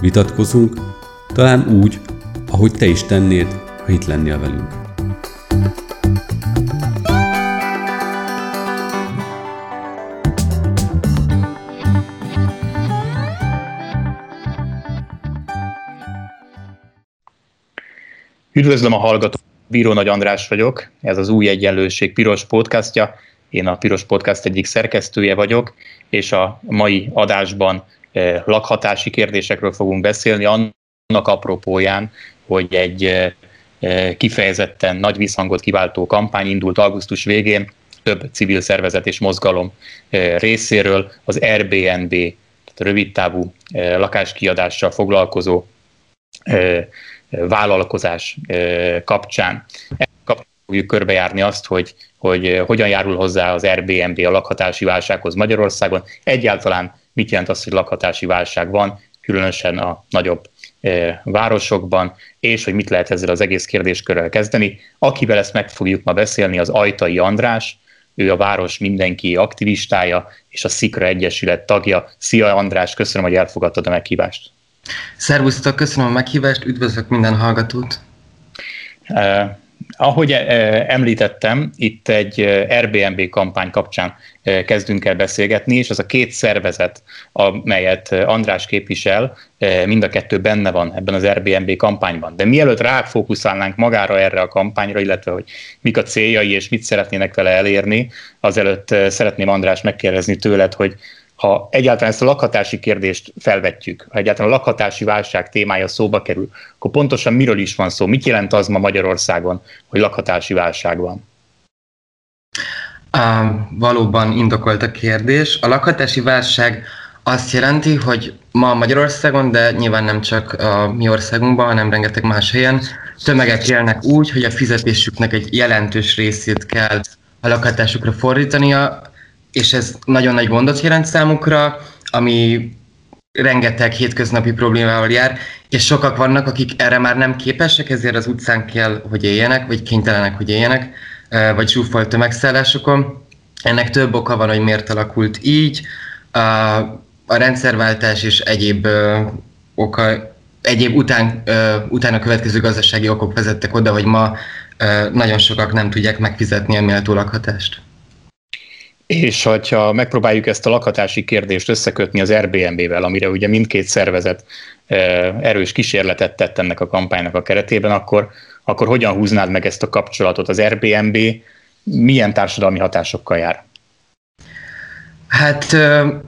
vitatkozunk, talán úgy, ahogy te is tennéd, ha itt lennél velünk. Üdvözlöm a hallgatók, Bíró Nagy András vagyok, ez az Új Egyenlőség Piros podcastja. Én a Piros Podcast egyik szerkesztője vagyok, és a mai adásban lakhatási kérdésekről fogunk beszélni, annak apropóján, hogy egy kifejezetten nagy visszhangot kiváltó kampány indult augusztus végén, több civil szervezet és mozgalom részéről az Airbnb, tehát rövidtávú lakáskiadással foglalkozó vállalkozás kapcsán. Kapcsán fogjuk körbejárni azt, hogy, hogy hogyan járul hozzá az Airbnb a lakhatási válsághoz Magyarországon. Egyáltalán mit jelent az, hogy lakhatási válság van, különösen a nagyobb városokban, és hogy mit lehet ezzel az egész kérdéskörrel kezdeni. Akivel ezt meg fogjuk ma beszélni, az Ajtai András, ő a város mindenki aktivistája, és a Szikra Egyesület tagja. Szia András, köszönöm, hogy elfogadtad a meghívást. Szervusztok, köszönöm a meghívást, üdvözlök minden hallgatót. Ahogy uh, említettem, itt egy uh, Airbnb kampány kapcsán uh, kezdünk el beszélgetni, és az a két szervezet, amelyet András képvisel, mind a kettő benne van ebben az Airbnb kampányban. De mielőtt ráfókuszálnánk magára erre a kampányra, illetve hogy mik a céljai és mit szeretnének vele elérni, azelőtt szeretném András megkérdezni tőled, hogy ha egyáltalán ezt a lakhatási kérdést felvetjük, ha egyáltalán a lakhatási válság témája szóba kerül, akkor pontosan miről is van szó? Mit jelent az ma Magyarországon, hogy lakhatási válság van? Uh, valóban indokolt a kérdés. A lakhatási válság azt jelenti, hogy ma Magyarországon, de nyilván nem csak a mi országunkban, hanem rengeteg más helyen, tömegek élnek úgy, hogy a fizetésüknek egy jelentős részét kell a lakhatásukra fordítania, és ez nagyon nagy gondot jelent számukra, ami rengeteg hétköznapi problémával jár, és sokak vannak, akik erre már nem képesek, ezért az utcán kell, hogy éljenek, vagy kénytelenek, hogy éljenek, vagy zsúfolt tömegszállásokon. Ennek több oka van, hogy miért alakult így. A rendszerváltás és egyéb oka, egyéb után, utána következő gazdasági okok vezettek oda, hogy ma nagyon sokak nem tudják megfizetni a méltó lakhatást. És hogyha megpróbáljuk ezt a lakhatási kérdést összekötni az Airbnb-vel, amire ugye mindkét szervezet erős kísérletet tett ennek a kampánynak a keretében, akkor, akkor hogyan húznád meg ezt a kapcsolatot? Az Airbnb milyen társadalmi hatásokkal jár? Hát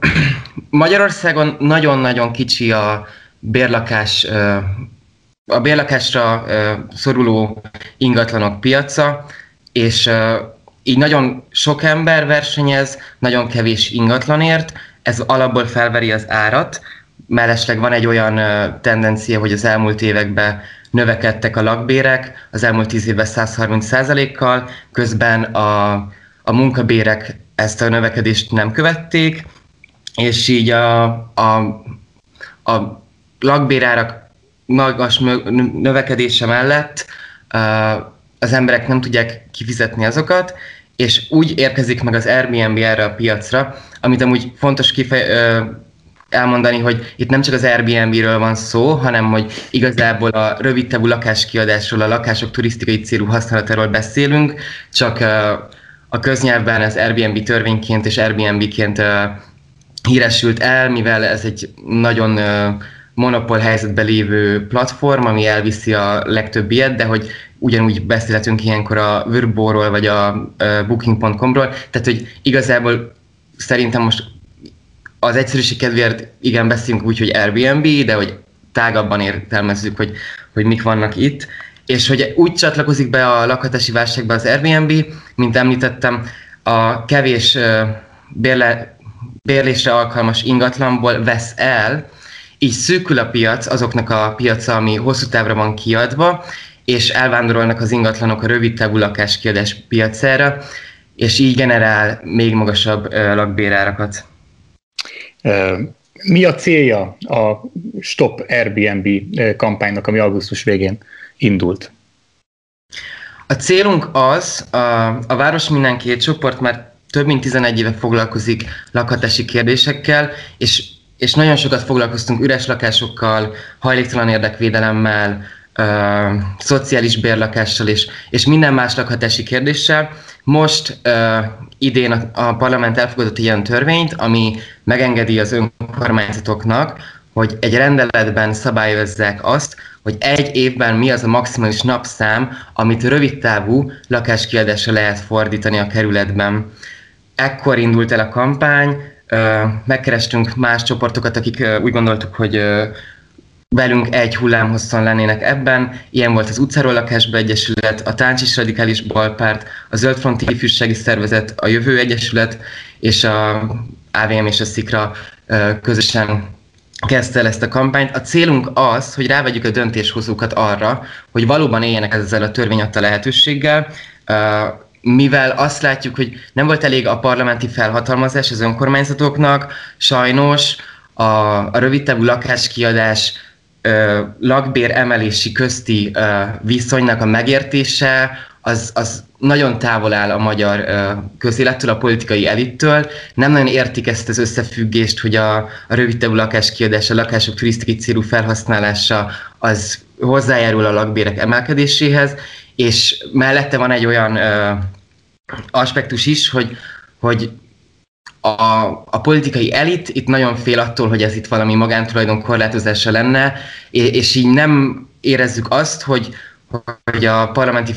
Magyarországon nagyon-nagyon kicsi a bérlakás, a bérlakásra szoruló ingatlanok piaca, és így nagyon sok ember versenyez, nagyon kevés ingatlanért, ez alapból felveri az árat, mellesleg van egy olyan tendencia, hogy az elmúlt években növekedtek a lakbérek, az elmúlt 10 évben 130%-kal, közben a, a munkabérek ezt a növekedést nem követték, és így a, a, a lakbérárak magas növekedése mellett az emberek nem tudják kifizetni azokat, és úgy érkezik meg az Airbnb erre a piacra, amit amúgy fontos kifej, elmondani, hogy itt nem csak az Airbnb-ről van szó, hanem hogy igazából a rövid távú lakáskiadásról, a lakások turisztikai célú használatáról beszélünk, csak a köznyelvben az Airbnb törvényként és Airbnb-ként híresült el, mivel ez egy nagyon monopól helyzetben lévő platform, ami elviszi a legtöbb ilyet, de hogy ugyanúgy beszélhetünk ilyenkor a Vrbo-ról, vagy a Booking.com-ról, tehát hogy igazából szerintem most az egyszerűség kedvéért igen beszélünk úgy, hogy Airbnb, de hogy tágabban értelmezzük, hogy, hogy mik vannak itt, és hogy úgy csatlakozik be a lakhatási válságba az Airbnb, mint említettem, a kevés bérle, bérlésre alkalmas ingatlanból vesz el, így szűkül a piac, azoknak a piaca, ami hosszú távra van kiadva, és elvándorolnak az ingatlanok a rövid távú lakáskiadás piacára, és így generál még magasabb lakbérárakat. Mi a célja a Stop Airbnb kampánynak, ami augusztus végén indult? A célunk az, a, a Város Minden Két csoport már több mint 11 éve foglalkozik lakhatási kérdésekkel, és, és nagyon sokat foglalkoztunk üres lakásokkal, hajléktalan érdekvédelemmel, ö, szociális bérlakással és, és minden más lakhatási kérdéssel. Most ö, idén a, a parlament elfogadott ilyen törvényt, ami megengedi az önkormányzatoknak, hogy egy rendeletben szabályozzák azt, hogy egy évben mi az a maximális napszám, amit rövidtávú lakáskiadásra lehet fordítani a kerületben. Ekkor indult el a kampány, megkerestünk más csoportokat, akik úgy gondoltuk, hogy velünk egy hullámhosszon lennének ebben. Ilyen volt az Utcáról Lakásba Egyesület, a Táncsis Radikális Balpárt, a Zöldfronti Ifjúsági Szervezet, a Jövő Egyesület és a AVM és a Szikra közösen kezdte el ezt a kampányt. A célunk az, hogy rávegyük a döntéshozókat arra, hogy valóban éljenek ezzel a törvény adta lehetőséggel, mivel azt látjuk, hogy nem volt elég a parlamenti felhatalmazás az önkormányzatoknak, sajnos a, a rövidtávú lakáskiadás lakbér emelési közti viszonynak a megértése az, az nagyon távol áll a magyar közélettől, a politikai elittől. Nem nagyon értik ezt az összefüggést, hogy a, a rövidtávú lakáskiadás, a lakások turisztikai célú felhasználása az hozzájárul a lakbérek emelkedéséhez, és mellette van egy olyan ö, aspektus is, hogy, hogy a, a politikai elit itt nagyon fél attól, hogy ez itt valami magántulajdon korlátozása lenne, és így nem érezzük azt, hogy, hogy a parlamenti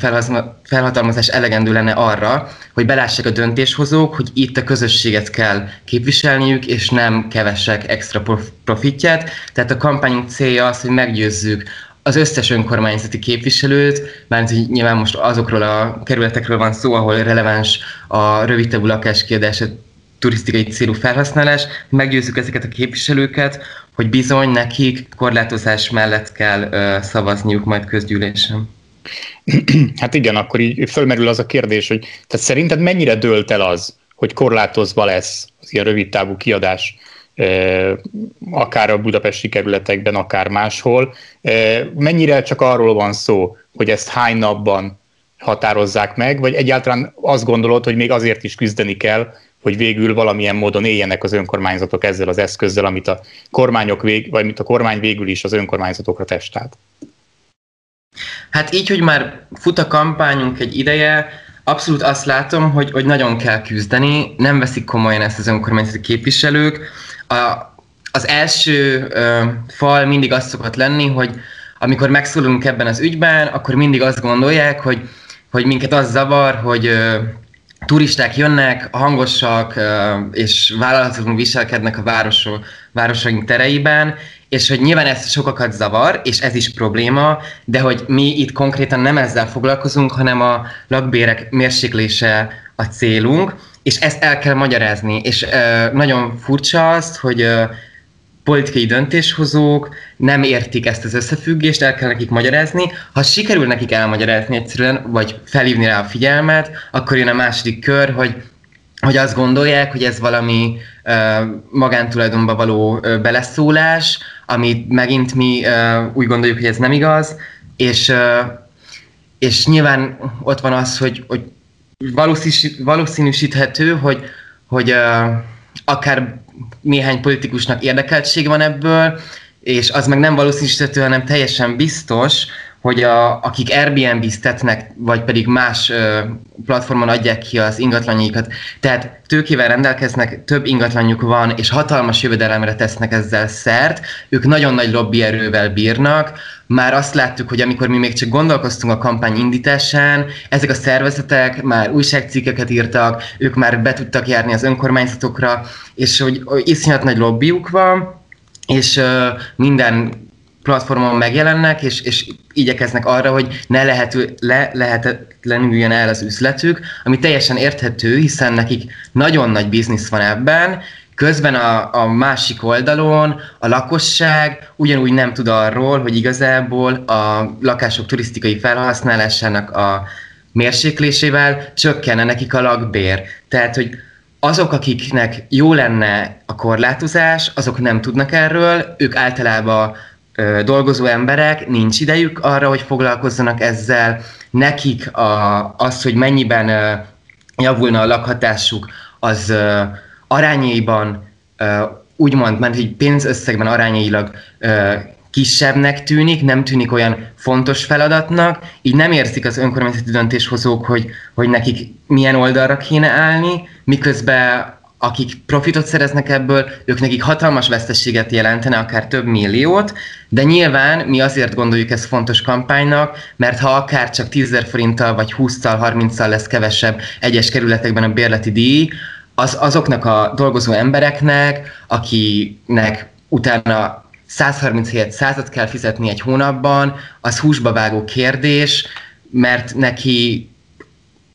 felhatalmazás elegendő lenne arra, hogy belássák a döntéshozók, hogy itt a közösséget kell képviselniük, és nem kevesek extra profitját. Tehát a kampányunk célja az, hogy meggyőzzük az összes önkormányzati képviselőt, mert nyilván most azokról a kerületekről van szó, ahol releváns a rövidtávú lakáskiadás, a turisztikai célú felhasználás, meggyőzzük ezeket a képviselőket, hogy bizony nekik korlátozás mellett kell ö, szavazniuk majd közgyűlésen. Hát igen, akkor így fölmerül az a kérdés, hogy tehát szerinted mennyire dőlt el az, hogy korlátozva lesz az ilyen rövid távú kiadás, akár a budapesti kerületekben, akár máshol. Mennyire csak arról van szó, hogy ezt hány napban határozzák meg, vagy egyáltalán azt gondolod, hogy még azért is küzdeni kell, hogy végül valamilyen módon éljenek az önkormányzatok ezzel az eszközzel, amit a kormányok vég, vagy amit a kormány végül is az önkormányzatokra testált. Hát így, hogy már fut a kampányunk egy ideje, abszolút azt látom, hogy, hogy nagyon kell küzdeni, nem veszik komolyan ezt az önkormányzati képviselők. A, az első ö, fal mindig az szokott lenni, hogy amikor megszólunk ebben az ügyben, akkor mindig azt gondolják, hogy, hogy minket az zavar, hogy ö, turisták jönnek, hangosak és vállalatlanul viselkednek a városok, városaink tereiben, és hogy nyilván ez sokakat zavar, és ez is probléma, de hogy mi itt konkrétan nem ezzel foglalkozunk, hanem a lakbérek mérséklése a célunk, és ezt el kell magyarázni, és nagyon furcsa az, hogy politikai döntéshozók nem értik ezt az összefüggést, el kell nekik magyarázni. Ha sikerül nekik elmagyarázni egyszerűen, vagy felhívni rá a figyelmet, akkor jön a második kör, hogy hogy azt gondolják, hogy ez valami uh, magántulajdonba való uh, beleszólás, amit megint mi uh, úgy gondoljuk, hogy ez nem igaz, és, uh, és nyilván ott van az, hogy, hogy valószínűsíthető, hogy, hogy uh, akár néhány politikusnak érdekeltség van ebből, és az meg nem valószínűsíthető, hanem teljesen biztos, hogy a, akik Airbnb-ztetnek, vagy pedig más ö, platformon adják ki az ingatlanjaikat, tehát tőkével rendelkeznek, több ingatlanjuk van, és hatalmas jövedelemre tesznek ezzel szert, ők nagyon nagy lobbyerővel bírnak, már azt láttuk, hogy amikor mi még csak gondolkoztunk a kampány indításán, ezek a szervezetek már újságcikkeket írtak, ők már be tudtak járni az önkormányzatokra, és hogy, iszonyat nagy lobbyuk van, és uh, minden platformon megjelennek, és, és igyekeznek arra, hogy ne lehető, le, lehetetlenüljön el az üzletük, ami teljesen érthető, hiszen nekik nagyon nagy biznisz van ebben, Közben a, a másik oldalon a lakosság ugyanúgy nem tud arról, hogy igazából a lakások turisztikai felhasználásának a mérséklésével csökkenne nekik a lakbér. Tehát, hogy azok, akiknek jó lenne a korlátozás, azok nem tudnak erről, ők általában dolgozó emberek, nincs idejük arra, hogy foglalkozzanak ezzel, nekik a, az, hogy mennyiben javulna a lakhatásuk, az arányaiban úgymond, mert hogy pénzösszegben arányailag kisebbnek tűnik, nem tűnik olyan fontos feladatnak, így nem érzik az önkormányzati döntéshozók, hogy, hogy nekik milyen oldalra kéne állni, miközben akik profitot szereznek ebből, ők nekik hatalmas veszteséget jelentene, akár több milliót, de nyilván mi azért gondoljuk ezt fontos kampánynak, mert ha akár csak 10 forinttal vagy 20-tal, 30-tal lesz kevesebb egyes kerületekben a bérleti díj, az azoknak a dolgozó embereknek, akinek utána 130 helyet 100 kell fizetni egy hónapban, az húsba vágó kérdés, mert neki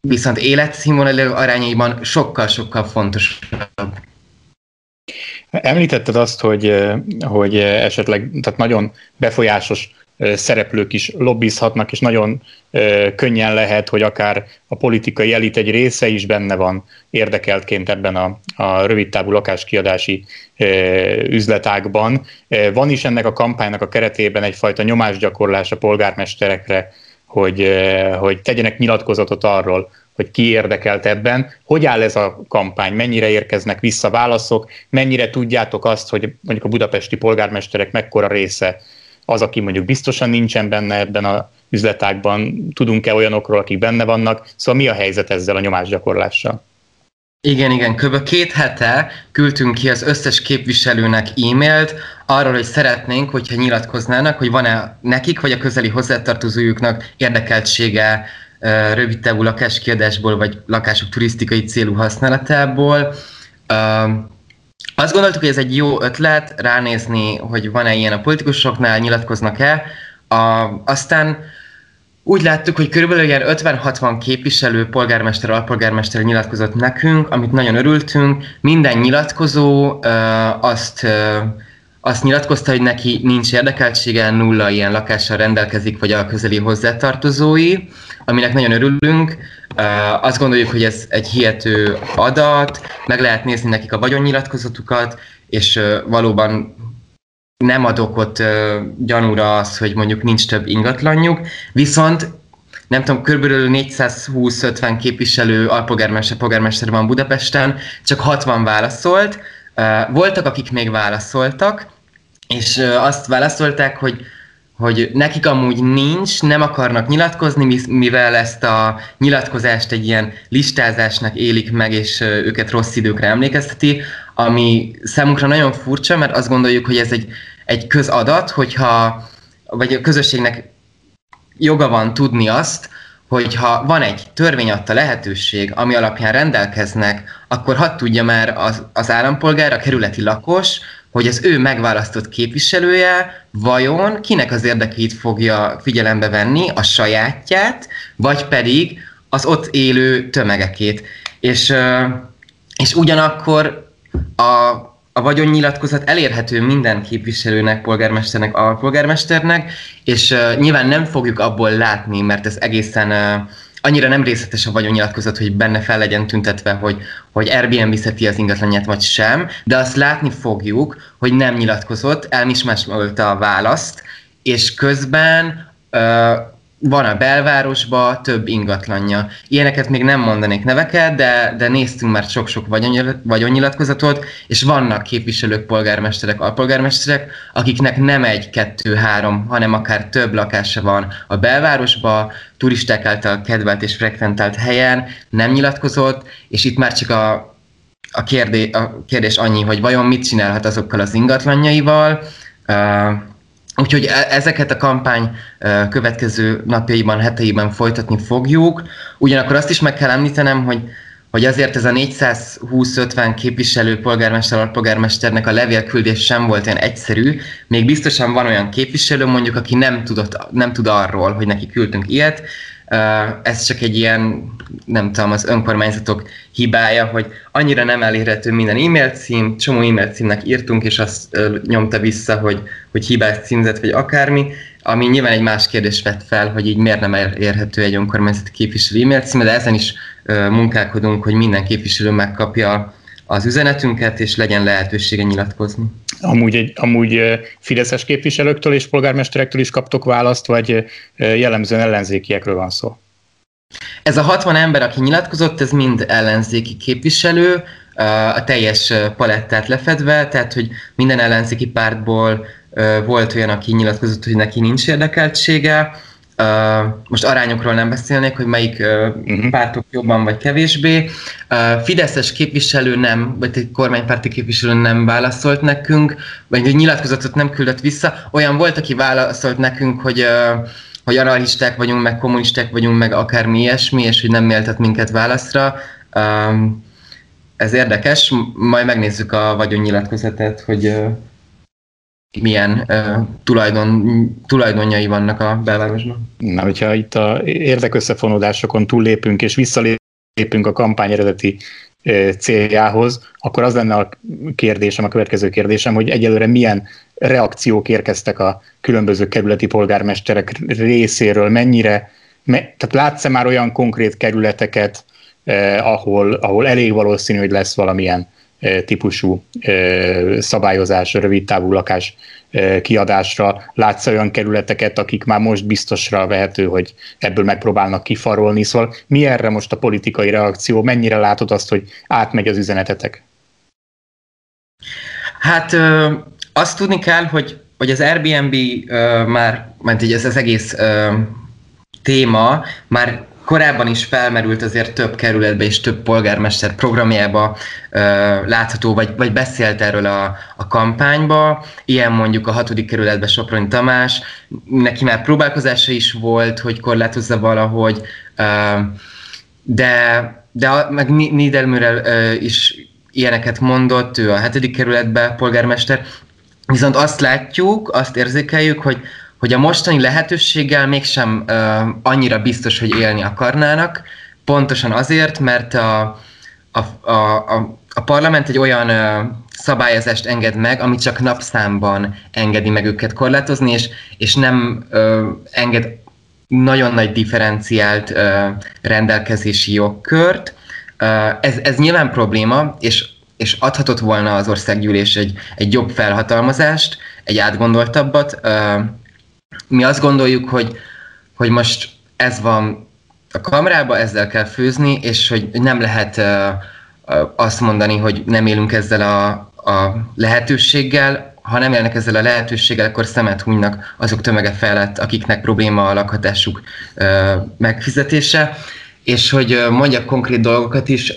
viszont életszínvonalú arányaiban sokkal-sokkal fontosabb. Említetted azt, hogy, hogy esetleg tehát nagyon befolyásos szereplők is lobbizhatnak, és nagyon könnyen lehet, hogy akár a politikai elit egy része is benne van érdekeltként ebben a, a rövidtávú lakáskiadási üzletágban. Van is ennek a kampánynak a keretében egyfajta nyomásgyakorlás a polgármesterekre, hogy, hogy tegyenek nyilatkozatot arról, hogy ki érdekelt ebben. Hogy áll ez a kampány? Mennyire érkeznek vissza válaszok? Mennyire tudjátok azt, hogy mondjuk a budapesti polgármesterek mekkora része az, aki mondjuk biztosan nincsen benne ebben a üzletákban, tudunk-e olyanokról, akik benne vannak, szóval mi a helyzet ezzel a nyomásgyakorlással? Igen, igen, kb. két hete küldtünk ki az összes képviselőnek e-mailt arról, hogy szeretnénk, hogyha nyilatkoznának, hogy van-e nekik vagy a közeli hozzátartozójuknak érdekeltsége rövid távú lakáskiadásból, vagy lakások turisztikai célú használatából. Azt gondoltuk, hogy ez egy jó ötlet, ránézni, hogy van-e ilyen a politikusoknál, nyilatkoznak-e. A, aztán úgy láttuk, hogy körülbelül ilyen 50-60 képviselő, polgármester, alpolgármester nyilatkozott nekünk, amit nagyon örültünk. Minden nyilatkozó ö, azt ö, azt nyilatkozta, hogy neki nincs érdekeltsége, nulla ilyen lakással rendelkezik, vagy a közeli hozzátartozói, aminek nagyon örülünk. Azt gondoljuk, hogy ez egy hihető adat, meg lehet nézni nekik a vagyonnyilatkozatukat, és valóban nem adok ott gyanúra az, hogy mondjuk nincs több ingatlanjuk, viszont nem tudom, kb. 420-50 képviselő alpolgármester, polgármester van Budapesten, csak 60 válaszolt. Voltak, akik még válaszoltak, és azt válaszolták, hogy hogy nekik amúgy nincs, nem akarnak nyilatkozni, mivel ezt a nyilatkozást egy ilyen listázásnak élik meg, és őket rossz időkre emlékezteti, ami számunkra nagyon furcsa, mert azt gondoljuk, hogy ez egy, egy közadat, hogyha, vagy a közösségnek joga van tudni azt, hogyha van egy törvény adta lehetőség, ami alapján rendelkeznek, akkor hadd tudja már az, az állampolgár, a kerületi lakos, hogy az ő megválasztott képviselője vajon kinek az érdekeit fogja figyelembe venni, a sajátját, vagy pedig az ott élő tömegekét. És, és ugyanakkor a, a vagyonnyilatkozat elérhető minden képviselőnek, polgármesternek, alpolgármesternek, és nyilván nem fogjuk abból látni, mert ez egészen annyira nem részletes a vagyonnyilatkozat, hogy benne fel legyen tüntetve, hogy, hogy Airbnb szeti az ingatlanját, vagy sem, de azt látni fogjuk, hogy nem nyilatkozott, elmismásolta a választ, és közben ö, van a belvárosba több ingatlanja. Ilyeneket még nem mondanék neveket, de, de néztünk már sok-sok vagyonnyilatkozatot, és vannak képviselők, polgármesterek, alpolgármesterek, akiknek nem egy, kettő, három, hanem akár több lakása van a belvárosba, turisták által kedvelt és frekventált helyen, nem nyilatkozott, és itt már csak a, a, kérdé, a kérdés annyi, hogy vajon mit csinálhat azokkal az ingatlanjaival, uh, Úgyhogy e- ezeket a kampány következő napjaiban, heteiben folytatni fogjuk. Ugyanakkor azt is meg kell említenem, hogy hogy azért ez a 420-50 képviselő polgármester, alpolgármesternek a levélküldés sem volt olyan egyszerű. Még biztosan van olyan képviselő mondjuk, aki nem, tudott, nem tud arról, hogy neki küldtünk ilyet. Ez csak egy ilyen, nem tudom, az önkormányzatok hibája, hogy annyira nem elérhető minden e-mail cím, csomó e-mail címnek írtunk, és azt nyomta vissza, hogy, hogy hibás címzet, vagy akármi, ami nyilván egy más kérdés vett fel, hogy így miért nem érhető egy önkormányzati képviselő e-mail címe, de ezen is munkálkodunk, hogy minden képviselő megkapja az üzenetünket, és legyen lehetősége nyilatkozni. Amúgy, egy, amúgy fideszes képviselőktől és polgármesterektől is kaptok választ, vagy jellemzően ellenzékiekről van szó? Ez a 60 ember, aki nyilatkozott, ez mind ellenzéki képviselő, a teljes palettát lefedve, tehát hogy minden ellenzéki pártból volt olyan, aki nyilatkozott, hogy neki nincs érdekeltsége, Uh, most arányokról nem beszélnék, hogy melyik uh, uh-huh. pártok jobban vagy kevésbé. Uh, Fideszes képviselő nem, vagy egy kormánypárti képviselő nem válaszolt nekünk, vagy egy nyilatkozatot nem küldött vissza. Olyan volt, aki válaszolt nekünk, hogy hogy anarchisták vagyunk, meg kommunisták vagyunk, meg akármi ilyesmi, és hogy nem méltat minket válaszra. Um, ez érdekes, majd megnézzük a vagyonnyilatkozatot, hogy milyen uh, tulajdon, tulajdonjai vannak a belvárosban. Na, hogyha itt a érdekösszefonódásokon túllépünk és visszalépünk a kampány eredeti céljához, akkor az lenne a kérdésem, a következő kérdésem, hogy egyelőre milyen reakciók érkeztek a különböző kerületi polgármesterek részéről, mennyire, me, tehát látsz-e már olyan konkrét kerületeket, eh, ahol, ahol elég valószínű, hogy lesz valamilyen típusú szabályozás, rövid távú lakás kiadásra. Látsz olyan kerületeket, akik már most biztosra vehető, hogy ebből megpróbálnak kifarolni. Szóval mi erre most a politikai reakció? Mennyire látod azt, hogy átmegy az üzenetetek? Hát ö, azt tudni kell, hogy, hogy az Airbnb ö, már, mert ez az egész ö, téma már korábban is felmerült azért több kerületbe és több polgármester programjába ö, látható, vagy, vagy beszélt erről a, a kampányba. Ilyen mondjuk a hatodik kerületben Soproni Tamás, neki már próbálkozása is volt, hogy korlátozza valahogy, ö, de, de a, meg Niedermüller is ilyeneket mondott, ő a hetedik kerületben polgármester, viszont azt látjuk, azt érzékeljük, hogy hogy a mostani lehetőséggel mégsem uh, annyira biztos, hogy élni akarnának, pontosan azért, mert a, a, a, a, a parlament egy olyan uh, szabályozást enged meg, ami csak napszámban engedi meg őket korlátozni, és, és nem uh, enged nagyon nagy differenciált uh, rendelkezési jogkört. Uh, ez, ez nyilván probléma, és, és adhatott volna az országgyűlés egy, egy jobb felhatalmazást, egy átgondoltabbat, mi azt gondoljuk, hogy, hogy most ez van a kamrába, ezzel kell főzni, és hogy nem lehet uh, azt mondani, hogy nem élünk ezzel a, a lehetőséggel, ha nem élnek ezzel a lehetőséggel, akkor szemet hunynak azok tömege felett, akiknek probléma a lakhatásuk uh, megfizetése, és hogy uh, mondjak konkrét dolgokat is,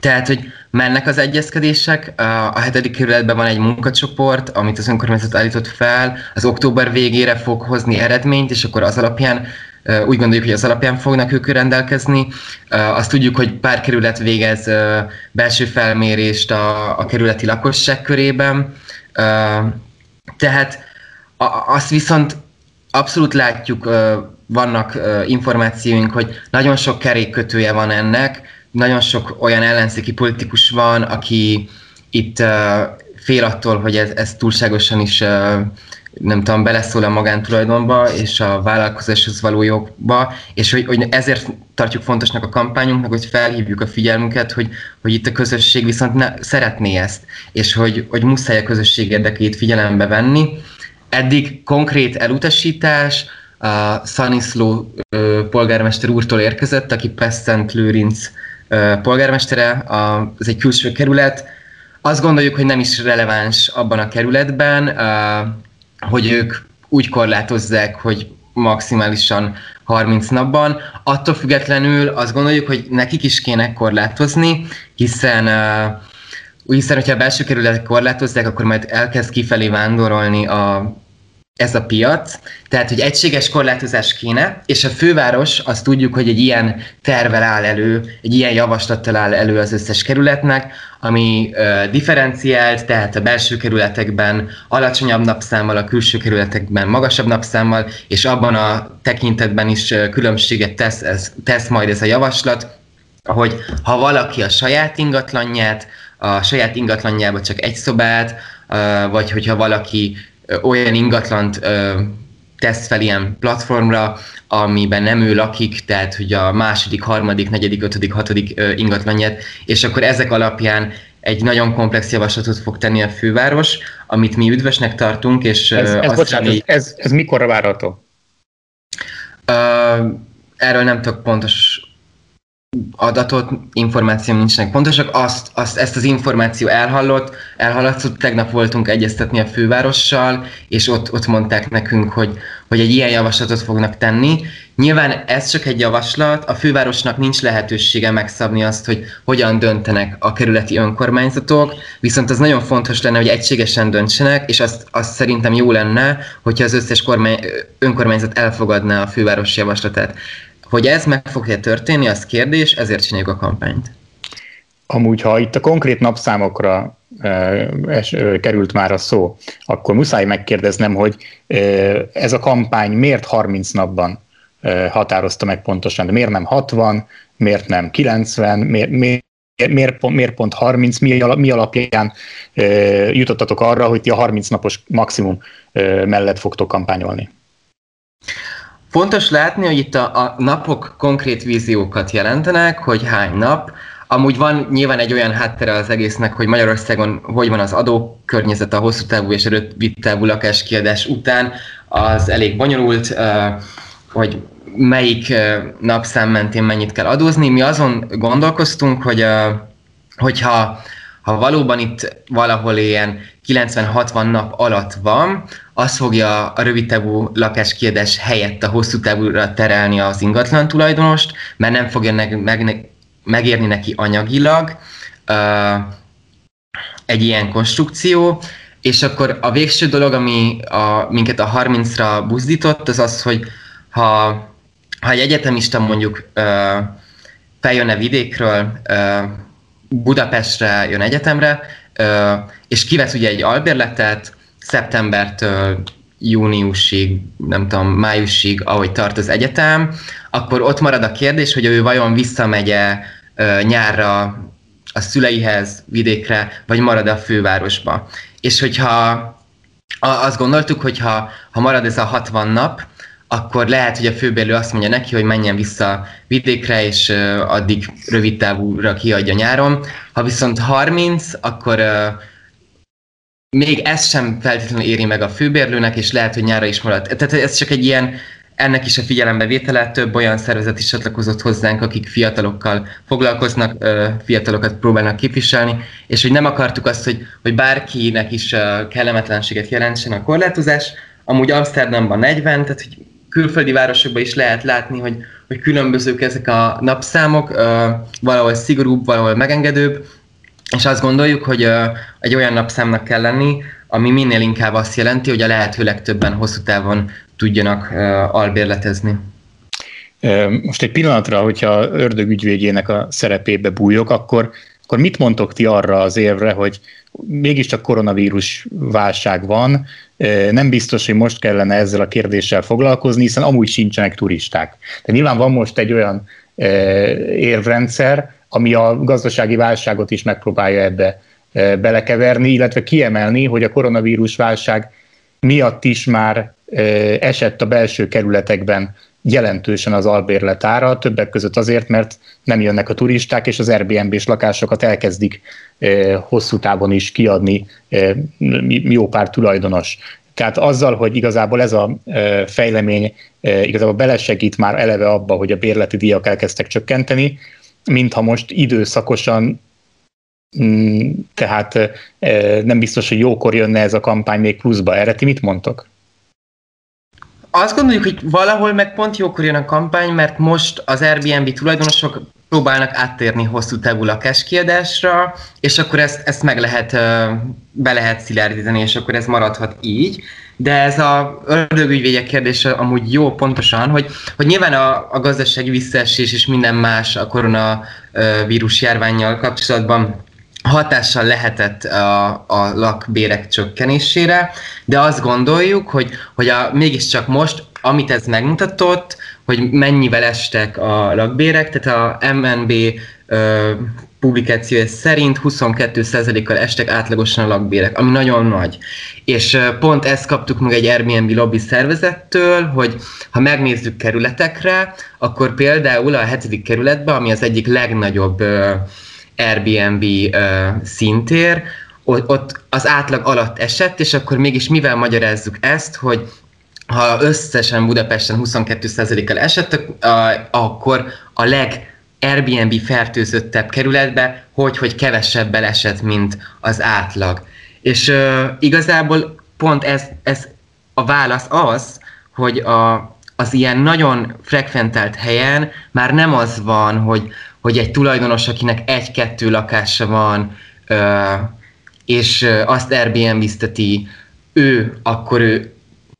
tehát, hogy mennek az egyezkedések, a hetedik kerületben van egy munkacsoport, amit az önkormányzat állított fel, az október végére fog hozni eredményt, és akkor az alapján úgy gondoljuk, hogy az alapján fognak ők rendelkezni. Azt tudjuk, hogy pár kerület végez belső felmérést a, a kerületi lakosság körében. Tehát azt viszont abszolút látjuk, vannak információink, hogy nagyon sok kerékkötője van ennek, nagyon sok olyan ellenzéki politikus van, aki itt uh, fél attól, hogy ez, ez túlságosan is uh, nem tudom, beleszól a magántulajdonba és a vállalkozáshoz való jogba, és hogy, hogy ezért tartjuk fontosnak a kampányunknak, hogy felhívjuk a figyelmünket, hogy, hogy itt a közösség viszont ne, szeretné ezt, és hogy, hogy muszáj a közösség érdekét figyelembe venni. Eddig konkrét elutasítás a Szaniszló polgármester úrtól érkezett, aki Pesztent Lőrinc polgármestere, ez egy külső kerület. Azt gondoljuk, hogy nem is releváns abban a kerületben, hogy ők úgy korlátozzák, hogy maximálisan 30 napban. Attól függetlenül azt gondoljuk, hogy nekik is kéne korlátozni, hiszen hiszen hogyha a belső kerületek korlátozzák, akkor majd elkezd kifelé vándorolni a ez a piac, tehát hogy egységes korlátozás kéne, és a főváros azt tudjuk, hogy egy ilyen tervel áll elő, egy ilyen javaslattal áll elő az összes kerületnek, ami uh, differenciált, tehát a belső kerületekben alacsonyabb napszámmal, a külső kerületekben magasabb napszámmal, és abban a tekintetben is uh, különbséget tesz, ez, tesz majd ez a javaslat, hogy ha valaki a saját ingatlanját, a saját ingatlanjába csak egy szobát, vagy hogyha valaki olyan ingatlant tesz fel ilyen platformra, amiben nem ő lakik, tehát hogy a második, harmadik, negyedik, ötödik, hatodik ingatlanját, és akkor ezek alapján egy nagyon komplex javaslatot fog tenni a főváros, amit mi üdvösnek tartunk, és ez, ez, bocsánat, remély... ez, ez, ez mikorra várható? Uh, erről nem tudok pontos adatot, információ nincsenek pontosak, azt, azt, ezt az információ elhallott, elhallatszott, tegnap voltunk egyeztetni a fővárossal, és ott, ott mondták nekünk, hogy, hogy egy ilyen javaslatot fognak tenni. Nyilván ez csak egy javaslat, a fővárosnak nincs lehetősége megszabni azt, hogy hogyan döntenek a kerületi önkormányzatok, viszont az nagyon fontos lenne, hogy egységesen döntsenek, és azt, azt szerintem jó lenne, hogyha az összes kormány, önkormányzat elfogadná a főváros javaslatát. Hogy ez meg fogja történni, az kérdés, ezért csináljuk a kampányt. Amúgy, ha itt a konkrét napszámokra e, es, került már a szó, akkor muszáj megkérdeznem, hogy e, ez a kampány miért 30 napban e, határozta meg pontosan, de miért nem 60, miért nem 90, miért, miért miért pont, miért pont 30, mi, mi alapján e, jutottatok arra, hogy ti a 30 napos maximum e, mellett fogtok kampányolni? Fontos látni, hogy itt a, a napok konkrét víziókat jelentenek, hogy hány nap. Amúgy van nyilván egy olyan háttere az egésznek, hogy Magyarországon hogy van az adókörnyezet a hosszú távú és rövid távú lakáskiadás után, az elég bonyolult, hogy melyik napszám mentén mennyit kell adózni. Mi azon gondolkoztunk, hogy hogyha ha valóban itt valahol ilyen 90-60 nap alatt van, az fogja a rövidtávú lakáskiadás helyett a hosszú távúra terelni az ingatlan tulajdonost, mert nem fogja meg, meg, megérni neki anyagilag uh, egy ilyen konstrukció, és akkor a végső dolog, ami a, minket a 30-ra buzdított, az az, hogy ha, ha egy egyetemista mondjuk uh, feljönne vidékről, uh, Budapestre jön egyetemre, és kivesz ugye egy albérletet szeptembertől júniusig, nem tudom, májusig, ahogy tart az egyetem, akkor ott marad a kérdés, hogy ő vajon visszamegye nyárra a szüleihez, vidékre, vagy marad a fővárosba. És hogyha azt gondoltuk, hogy ha, marad ez a 60 nap, akkor lehet, hogy a főbérlő azt mondja neki, hogy menjen vissza vidékre, és uh, addig rövid távúra kiadja nyáron. Ha viszont 30, akkor uh, még ez sem feltétlenül éri meg a főbérlőnek, és lehet, hogy nyára is marad. Tehát ez csak egy ilyen, ennek is a figyelembevétele, több olyan szervezet is csatlakozott hozzánk, akik fiatalokkal foglalkoznak, fiatalokat próbálnak képviselni, és hogy nem akartuk azt, hogy, hogy bárkinek is kellemetlenséget jelentsen a korlátozás, amúgy Amsterdamban 40, tehát hogy külföldi városokban is lehet látni, hogy, hogy különbözők ezek a napszámok, valahol szigorúbb, valahol megengedőbb, és azt gondoljuk, hogy egy olyan napszámnak kell lenni, ami minél inkább azt jelenti, hogy a lehető legtöbben hosszú távon tudjanak albérletezni. Most egy pillanatra, hogyha ördög ügyvédjének a szerepébe bújok, akkor, akkor mit mondtok ti arra az évre, hogy mégiscsak koronavírus válság van, nem biztos, hogy most kellene ezzel a kérdéssel foglalkozni, hiszen amúgy sincsenek turisták. De nyilván van most egy olyan érvrendszer, ami a gazdasági válságot is megpróbálja ebbe belekeverni, illetve kiemelni, hogy a koronavírus válság miatt is már esett a belső kerületekben jelentősen az albérlet ára, többek között azért, mert nem jönnek a turisták, és az Airbnb-s lakásokat elkezdik hosszú távon is kiadni jó pár tulajdonos. Tehát azzal, hogy igazából ez a fejlemény igazából belesegít már eleve abba, hogy a bérleti díjak elkezdtek csökkenteni, mintha most időszakosan mm, tehát nem biztos, hogy jókor jönne ez a kampány még pluszba. Erre ti mit mondtok? Azt gondoljuk, hogy valahol meg pont jókor jön a kampány, mert most az Airbnb tulajdonosok próbálnak áttérni hosszú távú lakáskiadásra, és akkor ezt, ezt meg lehet, be lehet szilárdítani, és akkor ez maradhat így. De ez a ördögügyvédjek kérdése amúgy jó pontosan, hogy, hogy nyilván a, a gazdasági visszaesés és minden más a koronavírus járványjal kapcsolatban hatással lehetett a, a lakbérek csökkenésére, de azt gondoljuk, hogy, hogy a, mégiscsak most, amit ez megmutatott, hogy mennyivel estek a lakbérek, tehát a MNB ö, publikációja szerint 22%-kal estek átlagosan a lakbérek, ami nagyon nagy. És pont ezt kaptuk meg egy Airbnb lobby szervezettől, hogy ha megnézzük kerületekre, akkor például a hetedik kerületben, ami az egyik legnagyobb Airbnb szintér, ott az átlag alatt esett, és akkor mégis mivel magyarázzuk ezt, hogy ha összesen Budapesten 22%-kal esett, akkor a leg Airbnb fertőzöttebb kerületbe, hogy, hogy kevesebbel esett, mint az átlag. És uh, igazából pont ez, ez a válasz az, hogy a, az ilyen nagyon frekventált helyen már nem az van, hogy, hogy egy tulajdonos, akinek egy-kettő lakása van, és azt Airbnb-zteti, ő, akkor ő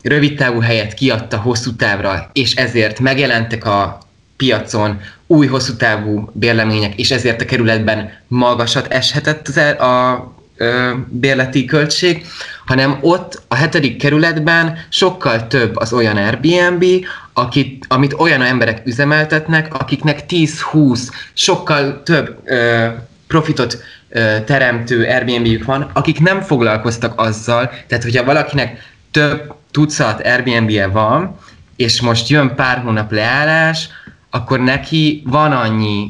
rövid távú helyet kiadta hosszú távra, és ezért megjelentek a piacon új hosszú távú bérlemények, és ezért a kerületben magasat eshetett az el, a ö, bérleti költség, hanem ott a hetedik kerületben sokkal több az olyan Airbnb, akit, amit olyan emberek üzemeltetnek, akiknek 10-20, sokkal több ö, profitot ö, teremtő Airbnb-jük van, akik nem foglalkoztak azzal, tehát hogyha valakinek több tucat Airbnb-je van, és most jön pár hónap leállás, akkor neki van annyi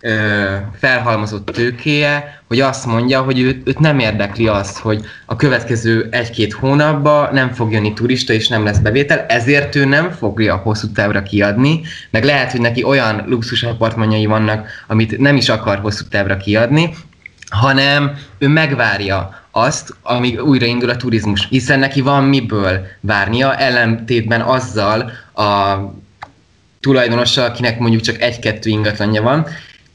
ö, felhalmozott tőkéje, hogy azt mondja, hogy őt, őt nem érdekli az, hogy a következő egy-két hónapban nem fog jönni turista és nem lesz bevétel, ezért ő nem fogja hosszú távra kiadni, meg lehet, hogy neki olyan luxus apartmanjai vannak, amit nem is akar hosszú távra kiadni, hanem ő megvárja azt, amíg újraindul a turizmus, hiszen neki van miből várnia, ellentétben azzal a tulajdonossal, akinek mondjuk csak egy-kettő ingatlanja van.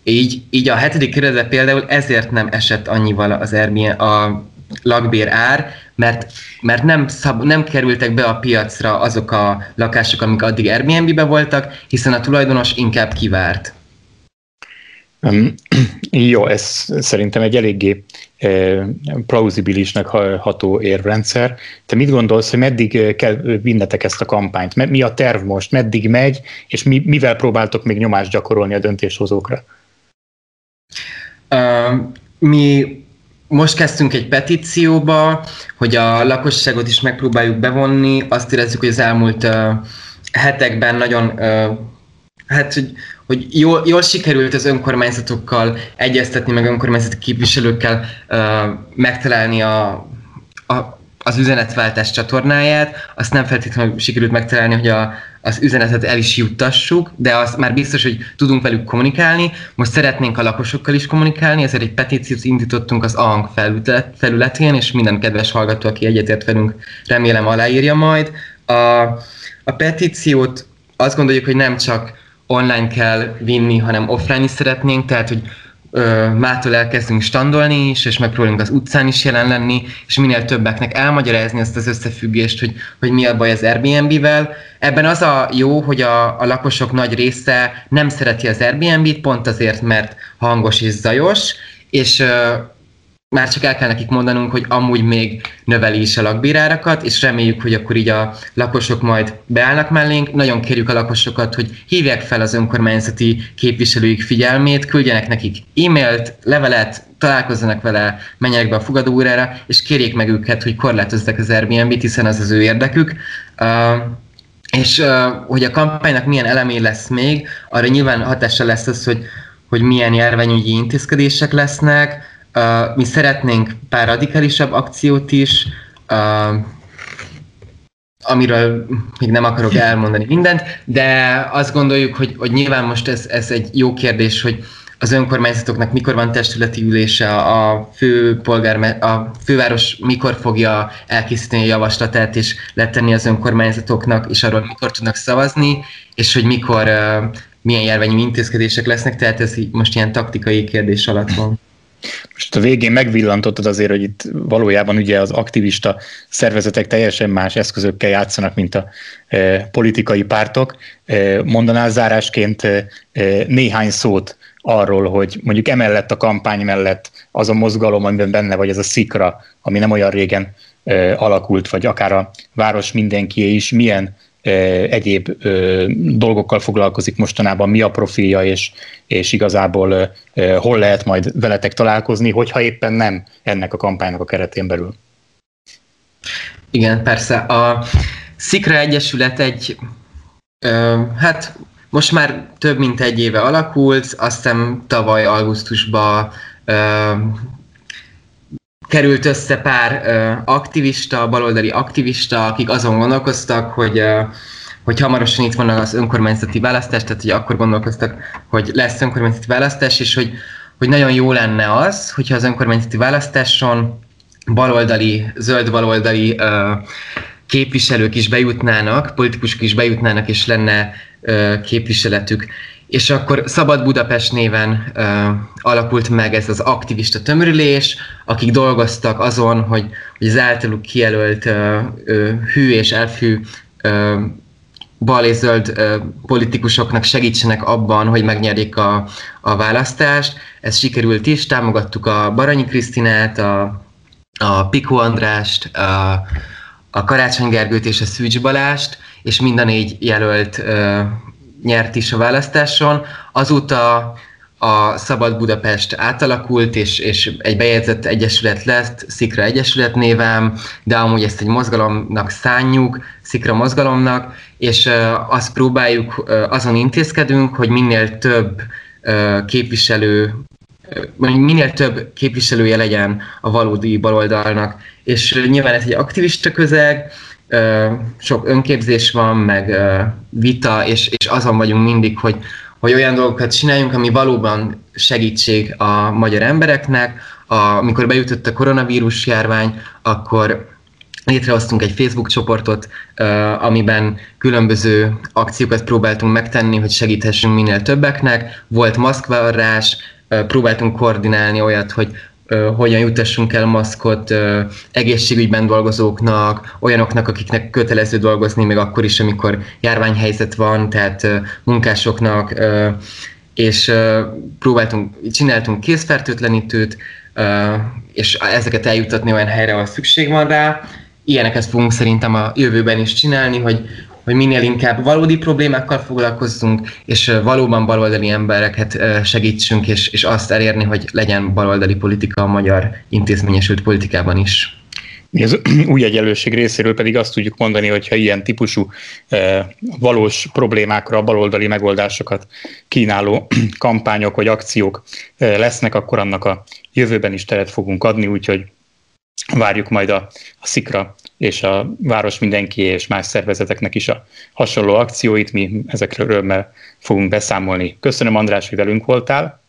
Így, így a hetedik kerületben például ezért nem esett annyival az Airbnb, a lakbér ár, mert, mert nem, szab, nem kerültek be a piacra azok a lakások, amik addig Airbnb-be voltak, hiszen a tulajdonos inkább kivárt. Um, jó, ez szerintem egy eléggé eh, plauzibilisnek ható érvrendszer. Te mit gondolsz, hogy meddig kell vinnetek ezt a kampányt? Mi a terv most? Meddig megy? És mi, mivel próbáltok még nyomást gyakorolni a döntéshozókra? Mi most kezdtünk egy petícióba, hogy a lakosságot is megpróbáljuk bevonni. Azt érezzük, hogy az elmúlt hetekben nagyon hát, hogy hogy jól, jól sikerült az önkormányzatokkal egyeztetni, meg önkormányzati képviselőkkel megtalálni a, a, az üzenetváltás csatornáját. Azt nem feltétlenül sikerült megtalálni, hogy a, az üzenetet el is juttassuk, de az már biztos, hogy tudunk velük kommunikálni. Most szeretnénk a lakosokkal is kommunikálni, ezért egy petíciót indítottunk az ANG felületén, és minden kedves hallgató, aki egyetért velünk, remélem aláírja majd. A, a petíciót azt gondoljuk, hogy nem csak online kell vinni, hanem offline is szeretnénk, tehát hogy ö, mától elkezdünk standolni is, és megpróbálunk az utcán is jelen lenni, és minél többeknek elmagyarázni ezt az összefüggést, hogy, hogy mi a baj az Airbnb-vel. Ebben az a jó, hogy a, a lakosok nagy része nem szereti az Airbnb-t, pont azért, mert hangos és zajos, és ö, már csak el kell nekik mondanunk, hogy amúgy még növeli is a lakbírárakat, és reméljük, hogy akkor így a lakosok majd beállnak mellénk. Nagyon kérjük a lakosokat, hogy hívják fel az önkormányzati képviselőik figyelmét, küldjenek nekik e-mailt, levelet, találkozzanak vele, menjenek be a fogadóórára, és kérjék meg őket, hogy korlátozzák az Airbnb-t, hiszen az az ő érdekük. Uh, és uh, hogy a kampánynak milyen elemé lesz még, arra nyilván hatással lesz az, hogy, hogy milyen járványügyi intézkedések lesznek, Uh, mi szeretnénk pár radikálisabb akciót is, uh, amiről még nem akarok elmondani mindent, de azt gondoljuk, hogy, hogy nyilván most ez, ez egy jó kérdés, hogy az önkormányzatoknak mikor van testületi ülése, a főpolgár, a főváros mikor fogja elkészíteni a javaslatát és letenni az önkormányzatoknak, és arról mikor tudnak szavazni, és hogy mikor milyen járványi intézkedések lesznek, tehát ez most ilyen taktikai kérdés alatt van. Most a végén megvillantottad azért, hogy itt valójában ugye az aktivista szervezetek teljesen más eszközökkel játszanak, mint a e, politikai pártok. E, mondanál zárásként e, néhány szót arról, hogy mondjuk emellett a kampány mellett az a mozgalom, amiben benne vagy, ez a szikra, ami nem olyan régen e, alakult, vagy akár a város mindenkié is, milyen egyéb dolgokkal foglalkozik mostanában, mi a profilja, és, és igazából hol lehet majd veletek találkozni, hogyha éppen nem ennek a kampánynak a keretén belül. Igen, persze. A Szikra Egyesület egy, ö, hát most már több mint egy éve alakult, aztán tavaly augusztusban ö, került össze pár aktivista, baloldali aktivista, akik azon gondolkoztak, hogy hogy hamarosan itt van az önkormányzati választás, tehát hogy akkor gondolkoztak, hogy lesz önkormányzati választás, és hogy, hogy nagyon jó lenne az, hogyha az önkormányzati választáson baloldali, zöld baloldali ö, képviselők is bejutnának, politikusok is bejutnának, és lenne ö, képviseletük és akkor Szabad Budapest néven uh, alakult meg ez az aktivista tömörülés, akik dolgoztak azon, hogy, hogy az általuk kijelölt uh, uh, hű és elfű uh, bal és zöld uh, politikusoknak segítsenek abban, hogy megnyerjék a, a választást. Ez sikerült is, támogattuk a Baranyi Krisztinát, a, a Piko Andrást, a, a Karácsony Gergőt és a Szűcs Balást, és mind a négy jelölt uh, nyert is a választáson. Azóta a Szabad Budapest átalakult, és, és egy bejegyzett egyesület lett, Szikra Egyesület névem, de amúgy ezt egy mozgalomnak szánjuk, Szikra mozgalomnak, és azt próbáljuk, azon intézkedünk, hogy minél több képviselő, minél több képviselője legyen a valódi baloldalnak. És nyilván ez egy aktivista közeg, sok önképzés van, meg vita, és, és azon vagyunk mindig, hogy, hogy olyan dolgokat csináljunk, ami valóban segítség a magyar embereknek. A, amikor bejutott a koronavírus járvány, akkor létrehoztunk egy Facebook csoportot, uh, amiben különböző akciókat próbáltunk megtenni, hogy segíthessünk minél többeknek. Volt maszkvárrás, uh, próbáltunk koordinálni olyat, hogy hogyan jutassunk el maszkot egészségügyben dolgozóknak, olyanoknak, akiknek kötelező dolgozni, még akkor is, amikor járványhelyzet van, tehát munkásoknak, és próbáltunk, csináltunk készfertőtlenítőt, és ezeket eljutatni olyan helyre, ahol szükség van rá. Ilyeneket fogunk szerintem a jövőben is csinálni, hogy hogy minél inkább valódi problémákkal foglalkozzunk, és valóban baloldali embereket segítsünk, és, és azt elérni, hogy legyen baloldali politika a magyar intézményesült politikában is. Az új egyenlőség részéről pedig azt tudjuk mondani, hogy ha ilyen típusú valós problémákra baloldali megoldásokat kínáló kampányok vagy akciók lesznek, akkor annak a jövőben is teret fogunk adni, úgyhogy várjuk majd a, a Szikra és a Város Mindenki és más szervezeteknek is a hasonló akcióit. Mi ezekről örömmel fogunk beszámolni. Köszönöm András, hogy velünk voltál.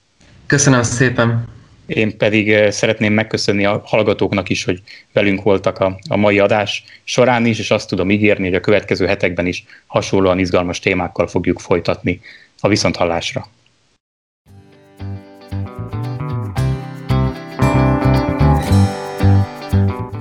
Köszönöm szépen. Én pedig eh, szeretném megköszönni a hallgatóknak is, hogy velünk voltak a, a mai adás során is, és azt tudom ígérni, hogy a következő hetekben is hasonlóan izgalmas témákkal fogjuk folytatni a viszonthallásra.